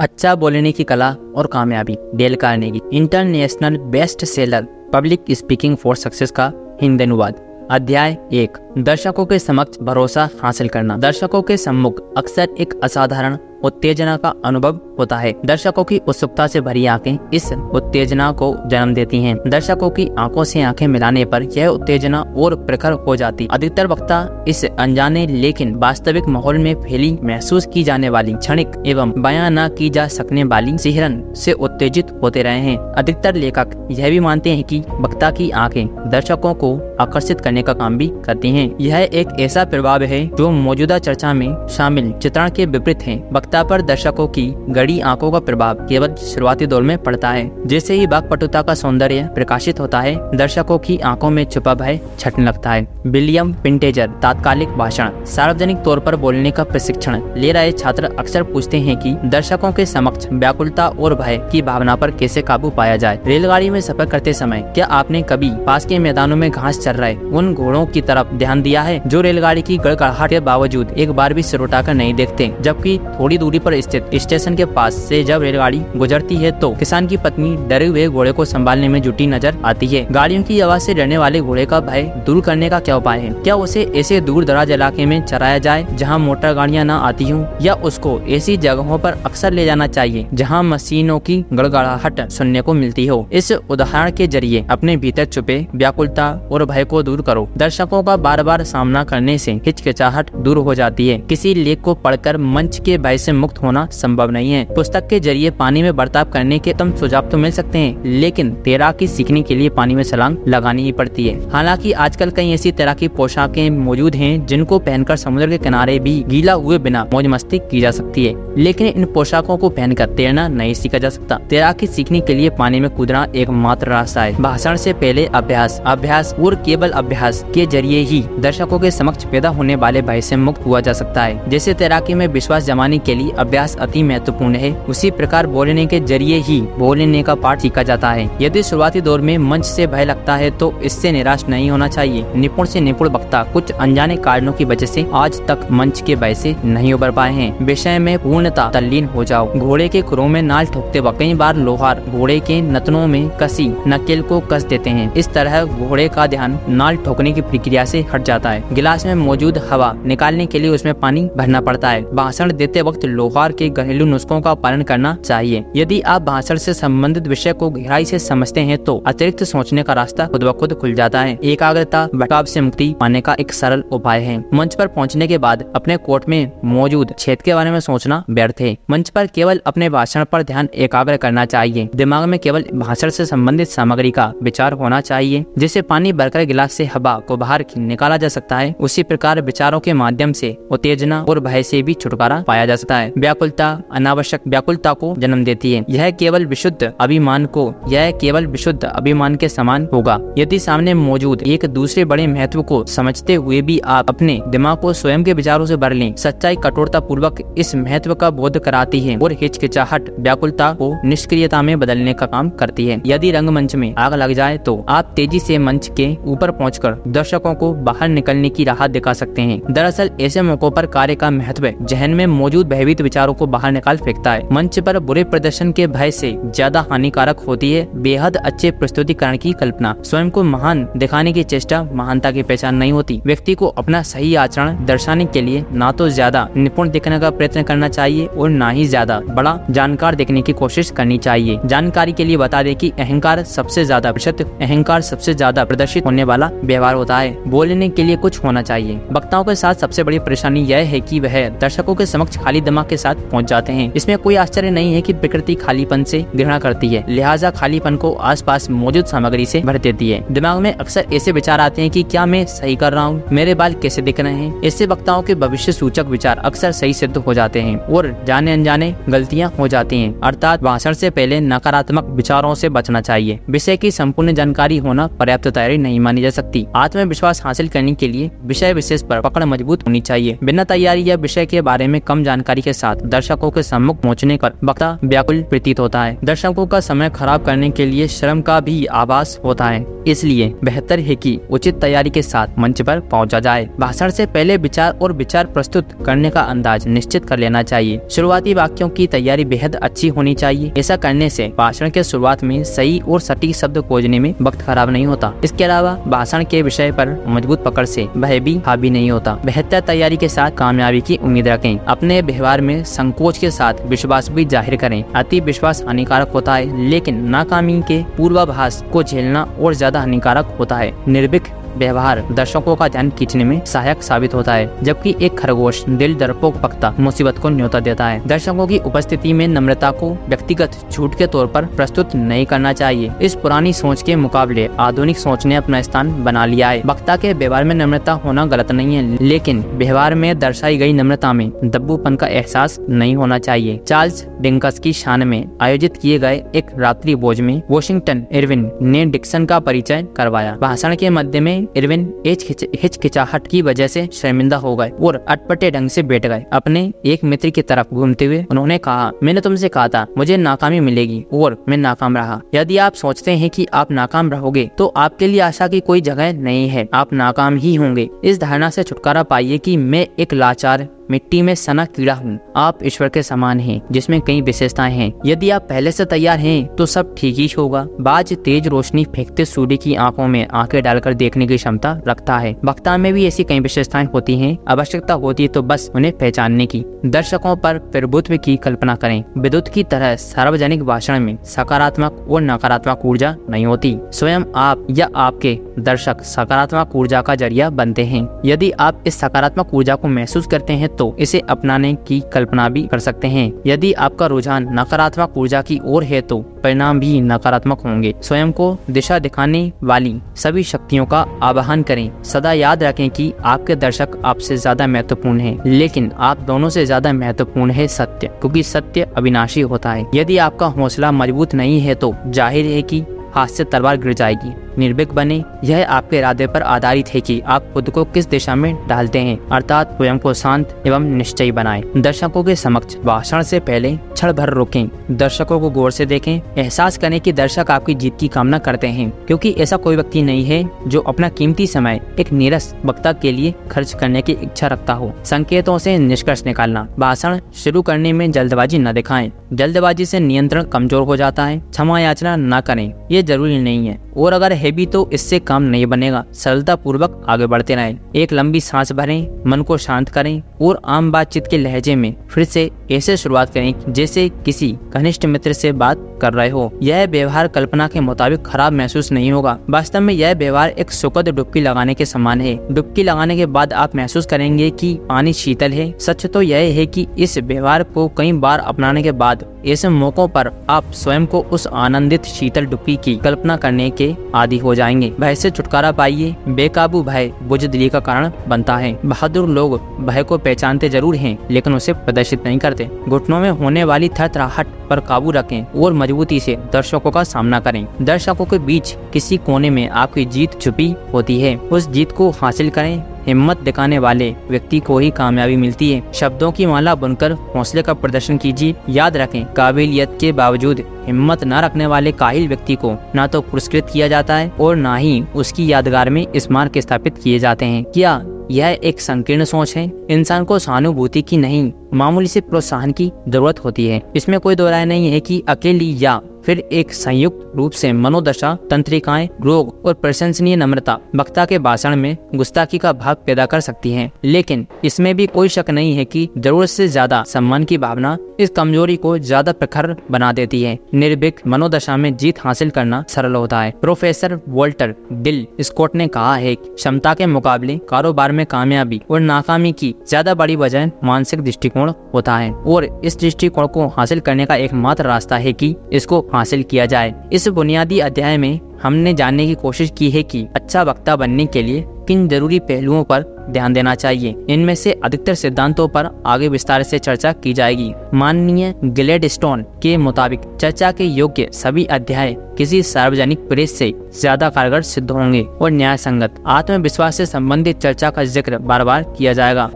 अच्छा बोलने की कला और कामयाबी Dale Carnegie international best seller public speaking for success का हिंदी अनुवाद अध्याय एक, दर्शकों के समक्ष भरोसा हासिल करना। दर्शकों के सम्मुख अक्सर एक असाधारण उत्तेजना का अनुभव होता है। दर्शकों की उत्सुकता से भरी आँखें इस उत्तेजना को जन्म देती हैं। दर्शकों की आँखों से आँखें मिलाने पर यह उत्तेजना और प्रखर हो जाती। अधिकतर वक्ता इस अनजाने लेकिन वास्तविक माहौल में फैली महसूस की जाने वाली क्षणिक एवं बयां न की जा सकने वाली सिहरन से उत्तेजित होते रहे हैं। अधिकतर लेखक यह भी मानते हैं कि वक्ता की आँखें दर्शकों को आकर्षित करने का काम भी करती हैं। यह एक ऐसा प्रभाव है जो मौजूदा चर्चा में शामिल। चित्रण के विपरीत है। वक्ता पर दर्शकों की गड़ी आँखों का प्रभाव केवल शुरुआती दौर में पड़ता है। जैसे ही पटुता का सौंदर्य प्रकाशित होता है, दर्शकों की आँखों में छुपा भय, छटने लगता है। विलियम पिंटेजर तात्कालिक भाषण। सार्वजनिक तौर पर बोलने का प्रशिक्षण ले रहे छात्र अक्सर पूछते हैं कि दर्शकों के समक्ष व्याकुलता और भय की भावना पर कैसे काबू पाया जाए। रेलगाड़ी में सफ़र करते समय, क्या आपने कभी पास के मैदानों में घास चल रहे, उन घोड़ों की तरफ़ ध्यान दिया है, जो रेलगाड़ी की गड़गड़ाहट के बावजूद एक बार भी सिर उठाकर नहीं देखते, जबकि थोड़ी दूरी पर स्थित स्टेशन के पास से जब रेलगाड़ी गुजरती है तो किसान की पत्नी डरे हुए घोड़े को संभालने में जुटी नज़र आती है। गाड़ियों की आवाज़ से डरने वाले घोड़े का भय दूर करने का क्या उपाय है? क्या उसे ऐसे दूर दराज इलाके में चराया जाए जहाँ मोटर गाड़ियाँ न आती हूँ, या उसको ऐसी जगहों पर अक्सर ले जाना चाहिए जहाँ मशीनों की गड़गड़ाहट सुनने को मिलती हो? इस उदाहरण के ज़रिए अपने भीतर छुपे व्याकुलता और भय को दूर करो। दर्शकों का बार बार सामना करने से हिचकिचाहट दूर हो जाती है। किसी लेख को पढ़कर मंच के भय से मुक्त होना संभव नहीं है। पुस्तक के ज़रिए पानी में बर्ताव करने के तम सुझाव तो मिल सकते हैं, लेकिन तैराकी सीखने के लिए पानी में छलांग लगानी ही पड़ती है। हालाँकि आजकल कई ऐसी तैराकी पोशाकें मौजूद हैं, जिनको पहनकर समुद्र के किनारे भी गीला हुए बिना मौज मस्ती की जा सकती है। लेकिन इन पोशाकों को पहनकर तैरना नहीं सीखा जा सकता। तैराकी सीखने के लिए पानी में कूदना एकमात्र रास्ता है। भाषण से पहले अभ्यास अभ्यास और केवल अभ्यास के ज़रिए ही दर्शकों के समक्ष पैदा होने वाले भय से मुक्त हुआ जा सकता है जैसे तैराकी में विश्वास जमाने के लिए अभ्यास अति महत्वपूर्ण है। उसी प्रकार बोलने के ज़रिए ही बोलने का पाठ सीखा जाता है। यदि शुरुआती दौर में मंच से भय लगता है तो इससे निराश नहीं होना चाहिए। निपुण से निपुण वक्ता कुछ अनजाने कारणों की वजह से आज तक मंच के भय से नहीं उबर पाए हैं। विषय में पूर्णता तल्लीन हो जाओ। घोड़े के खुरों में नाल ठोकते वक्त कई बार लोहार घोड़े के नतनों में कसी नकेल को कस देते हैं। इस तरह घोड़े का ध्यान नाल ठोकने की प्रक्रिया से हट जाता है। गिलास में मौजूद हवा निकालने के लिए उसमें पानी भरना पड़ता है। भाषण देते वक्त लोहार के घरेलू नुस्खों का पालन करना चाहिए। यदि आप भाषण से संबंधित विषय को गहराई से समझते हैं तो अतिरिक्त सोचने का रास्ता खुद ब खुद खुल जाता है। एकाग्रता भटकाव से मुक्ति पाने का एक सरल उपाय है। मंच पर पहुँचने के बाद अपने कोर्ट में मौजूद छेद के बारे में सोचना व्यर्थ है। मंच पर केवल अपने भाषण पर ध्यान एकाग्र करना चाहिए। दिमाग में केवल भाषण से संबंधित सामग्री का विचार होना चाहिए, जिसे पानी भरकर गिलास से हवा को बाहर निकाला जा सकता है। उसी प्रकार विचारों के माध्यम से उत्तेजना और भय से भी छुटकारा पाया जा सकता है। व्याकुलता, अनावश्यक व्याकुलता को जन्म देती है। यह केवल विशुद्ध अभिमान को, यह केवल विशुद्ध अभिमान के समान होगा। यदि सामने मौजूद एक दूसरे बड़े महत्व को समझते हुए भी आप अपने दिमाग को स्वयं के विचारों से भर लें, सच्चाई कठोरता पूर्वक इस महत्व का बोध कराती है और हिचकिचाहट, व्याकुलता को निष्क्रियता में बदलने का काम करती है। यदि रंगमंच में आग लग जाए तो आप तेज़ी से मंच के ऊपर पहुंचकर दर्शकों को बाहर निकलने की राहत दिखा सकते हैं। दरअसल ऐसे मौकों पर कार्य का महत्व जहन में मौजूद भयभीत विचारों को बाहर निकाल फेंकता है। मंच पर बुरे प्रदर्शन के भय से ज़्यादा हानिकारक होती है बेहद अच्छे प्रस्तुतिकरण की कल्पना। स्वयं को महान दिखाने की चेष्टा महानता की पहचान नहीं होती। व्यक्ति को अपना सही आचरण दर्शाने के लिए ना तो ज़्यादा निपुण दिखने का प्रयत्न करना चाहिए और ना ही ज़्यादा बड़ा जानकार दिखने की कोशिश करनी चाहिए। जानकारी के लिए बता दें कि अहंकार सबसे ज़्यादा प्रतिशत अहंकार सबसे ज़्यादा प्रदर्शित होने वाला व्यवहार होता है। बोलने के लिए कुछ होना चाहिए। वक्ताओं के साथ सबसे बड़ी परेशानी यह है कि वह दर्शकों के समक्ष खाली दिमाग के साथ पहुँच जाते हैं। इसमें कोई आश्चर्य नहीं है कि प्रकृति खालीपन से घृणा करती है। लिहाजा खालीपन को आसपास मौजूद सामग्री से भर देती है। दिमाग में अक्सर ऐसे विचार आते हैं कि क्या मैं सही कर रहा हूँ? मेरे बाल कैसे दिख रहे हैं? ऐसे वक्ताओं के भविष्य सूचक विचार अक्सर सही सिद्ध हो जाते हैं और जाने अनजाने गलतियाँ हो जाती हैं। अर्थात भाषण से पहले नकारात्मक विचारों से बचना चाहिए। विषय की संपूर्ण जानकारी होना पर्याप्त तैयारी नहीं मानी जा सकती। आत्मविश्वास हासिल करने के लिए विषय विशेष पर पकड़ मज़बूत होनी चाहिए। बिना तैयारी या विषय के बारे में कम जानकारी तैयारी के साथ दर्शकों के सम्मुख पहुँचने पर वक्ता व्याकुल प्रतीत होता है। दर्शकों का समय खराब करने के लिए श्रम का भी आभास होता है। इसलिए बेहतर है कि उचित तैयारी के साथ मंच पर पहुँचा जाए। भाषण से पहले विचार और विचार प्रस्तुत करने का अंदाज निश्चित कर लेना चाहिए। शुरुआती वाक्यों की तैयारी बेहद अच्छी होनी चाहिए। ऐसा करने से भाषण के शुरुआत में सही और सटीक शब्द खोजने में वक्त खराब नहीं होता। इसके अलावा भाषण के विषय पर मज़बूत पकड़ से वह भी हावी नहीं होता। बेहतर तैयारी के साथ कामयाबी की उम्मीद रखें। अपने व्यवहार में संकोच के साथ विश्वास भी ज़ाहिर करें। अति विश्वास हानिकारक होता है, लेकिन नाकामी के पूर्वाभास को झेलना और ज़्यादा हानिकारक होता है। निर्भीक व्यवहार दर्शकों का ध्यान खींचने में सहायक साबित होता है, जबकि एक खरगोश दिल डरपोक पकता, मुसीबत को न्योता देता है। दर्शकों की उपस्थिति में नम्रता को व्यक्तिगत झूठ के तौर पर प्रस्तुत नहीं करना चाहिए। इस पुरानी सोच के मुकाबले आधुनिक सोच ने अपना स्थान बना लिया है। वक्ता के व्यवहार में नम्रता होना गलत नहीं है, लेकिन व्यवहार में दर्शाई गई नम्रता में दब्बूपन का एहसास नहीं होना चाहिए। चार्ल्स डिंकस की शान में आयोजित किए गए एक रात्रि भोज में वॉशिंगटन इरविन ने डिक्सन का परिचय करवाया। भाषण के मध्य में इरविन हिचकिचाहट की वजह से शर्मिंदा हो गए। और अटपटे ढंग से बैठ गए। अपने एक मित्र की तरफ़ घूमते हुए उन्होंने कहा, मैंने तुमसे कहा था, मुझे नाकामी मिलेगी। और मैं नाकाम रहा। यदि आप सोचते हैं कि आप नाकाम रहोगे तो आपके लिए आशा की कोई जगह नहीं है। आप नाकाम ही होंगे। इस धारणा से छुटकारा पाइए कि मैं एक लाचार मिट्टी में सना कीड़ा हूँ। आप ईश्वर के समान हैं, जिसमें कई विशेषताएँ हैं। यदि आप पहले से तैयार हैं तो सब ठीक ही होगा। बाज तेज रोशनी फेंकते सूर्य की आँखों में आँखें डालकर देखने की क्षमता रखता है। वक्ता में भी ऐसी कई विशेषताएँ होती हैं। आवश्यकता होती है तो बस उन्हें पहचानने की। दर्शकों पर प्रभुत्व की कल्पना करें। विद्युत की तरह सार्वजनिक भाषण में सकारात्मक और नकारात्मक ऊर्जा नहीं होती। स्वयं आप या आपके दर्शक सकारात्मक ऊर्जा का ज़रिया बनते हैं। यदि आप इस सकारात्मक ऊर्जा को महसूस करते हैं तो इसे अपनाने की कल्पना भी कर सकते हैं। यदि आपका रुझान नकारात्मक ऊर्जा की ओर है तो परिणाम भी नकारात्मक होंगे। स्वयं को दिशा दिखाने वाली सभी शक्तियों का आवाहन करें। सदा याद रखें कि आपके दर्शक आपसे ज़्यादा महत्वपूर्ण हैं, लेकिन आप दोनों से ज़्यादा महत्वपूर्ण है सत्य क्योंकि सत्य अविनाशी होता है। यदि आपका हौसला मज़बूत नहीं है तो ज़ाहिर है कि हाथ से तलवार गिर जाएगी। निर्भीक बने। यह आपके इरादे पर आधारित है कि आप खुद को किस दिशा में डालते हैं, अर्थात स्वयं को शांत एवं निश्चय बनाएँ। दर्शकों के समक्ष भाषण से पहले क्षण भर रोकें। दर्शकों को गौर से देखें। एहसास करें कि दर्शक आपकी जीत की कामना करते हैं, क्योंकि ऐसा कोई व्यक्ति नहीं है जो अपना कीमती समय एक नीरस वक्ता के लिए खर्च करने की इच्छा रखता हो। संकेतों से निष्कर्ष निकालना। भाषण शुरू करने में जल्दबाजी न दिखाएँ। जल्दबाजी से नियंत्रण कमज़ोर हो जाता है। क्षमा याचना न करें। ये ज़रूरी नहीं है। और अगर है भी तो इससे काम नहीं बनेगा। सरलता पूर्वक आगे बढ़ते रहें। एक लंबी सांस भरें, मन को शांत करें और आम बातचीत के लहजे में फिर से ऐसे शुरुआत करें जैसे किसी घनिष्ठ मित्र से बात कर रहे हो। यह व्यवहार कल्पना के मुताबिक खराब महसूस नहीं होगा। वास्तव में यह व्यवहार एक सुखद डुबकी लगाने के समान है। डुबकी लगाने के बाद आप महसूस करेंगे कि पानी शीतल है। सच तो यह है कि इस व्यवहार को कई बार अपनाने के बाद ऐसे मौकों पर आप स्वयं को उस आनंदित शीतल डुबकी की कल्पना करने के आदि हो जाएँगे। भय से छुटकारा पाइए। बेकाबू भय बुजदिली का कारण बनता है। बहादुर लोग भय को पहचानते ज़रूर हैं, लेकिन उसे प्रदर्शित नहीं करते। घुटनों में होने वाली थरथराहट पर काबू रखें और मजबूती से दर्शकों का सामना करें। दर्शकों के बीच किसी कोने में आपकी जीत छुपी होती है। उस जीत को हासिल करें हिम्मत दिखाने वाले व्यक्ति को ही कामयाबी मिलती है। शब्दों की माला बुनकर हौसले का प्रदर्शन कीजिए। याद रखें, काबिलियत के बावजूद हिम्मत न रखने वाले काहिल व्यक्ति को न तो पुरस्कृत किया जाता है और न ही उसकी यादगार में स्मारक स्थापित किए जाते हैं। क्या यह एक संकीर्ण सोच है? इंसान को सहानुभूति की नहीं, मामूली से प्रोत्साहन की ज़रूरत होती है। इसमें कोई दो राय नहीं है कि अकेली या फिर एक संयुक्त रूप से मनोदशा, तंत्रिकाएँ, रोग और प्रशंसनीय नम्रता, वक्ता के भाषण में गुस्ताखी का भाव पैदा कर सकती है। लेकिन इसमें भी कोई शक नहीं है कि ज़रूरत से ज़्यादा सम्मान की भावना इस कमज़ोरी को ज़्यादा प्रखर बना देती है। निर्भीक मनोदशा में जीत हासिल करना सरल होता है। प्रोफेसर वोल्टर डिल स्कॉट ने कहा है, क्षमता के मुकाबले कारोबार में कामयाबी और नाकामी की ज़्यादा बड़ी वजह मानसिक दृष्टिकोण होता है। और इस दृष्टिकोण को हासिल करने का एकमात्र रास्ता है कि इसको हासिल किया जाए। इस बुनियादी अध्याय में हमने जानने की कोशिश की है कि अच्छा वक्ता बनने के लिए किन ज़रूरी पहलुओं पर ध्यान देना चाहिए। इनमें से अधिकतर सिद्धांतों पर आगे विस्तार से चर्चा की जाएगी। माननीय गिलेड स्टोन के मुताबिक चर्चा के योग्य सभी अध्याय किसी सार्वजनिक प्रेस से ज़्यादा कारगर सिद्ध होंगे और न्याय संगत आत्मविश्वास से संबंधित चर्चा का ज़िक्र बार बार किया जाएगा।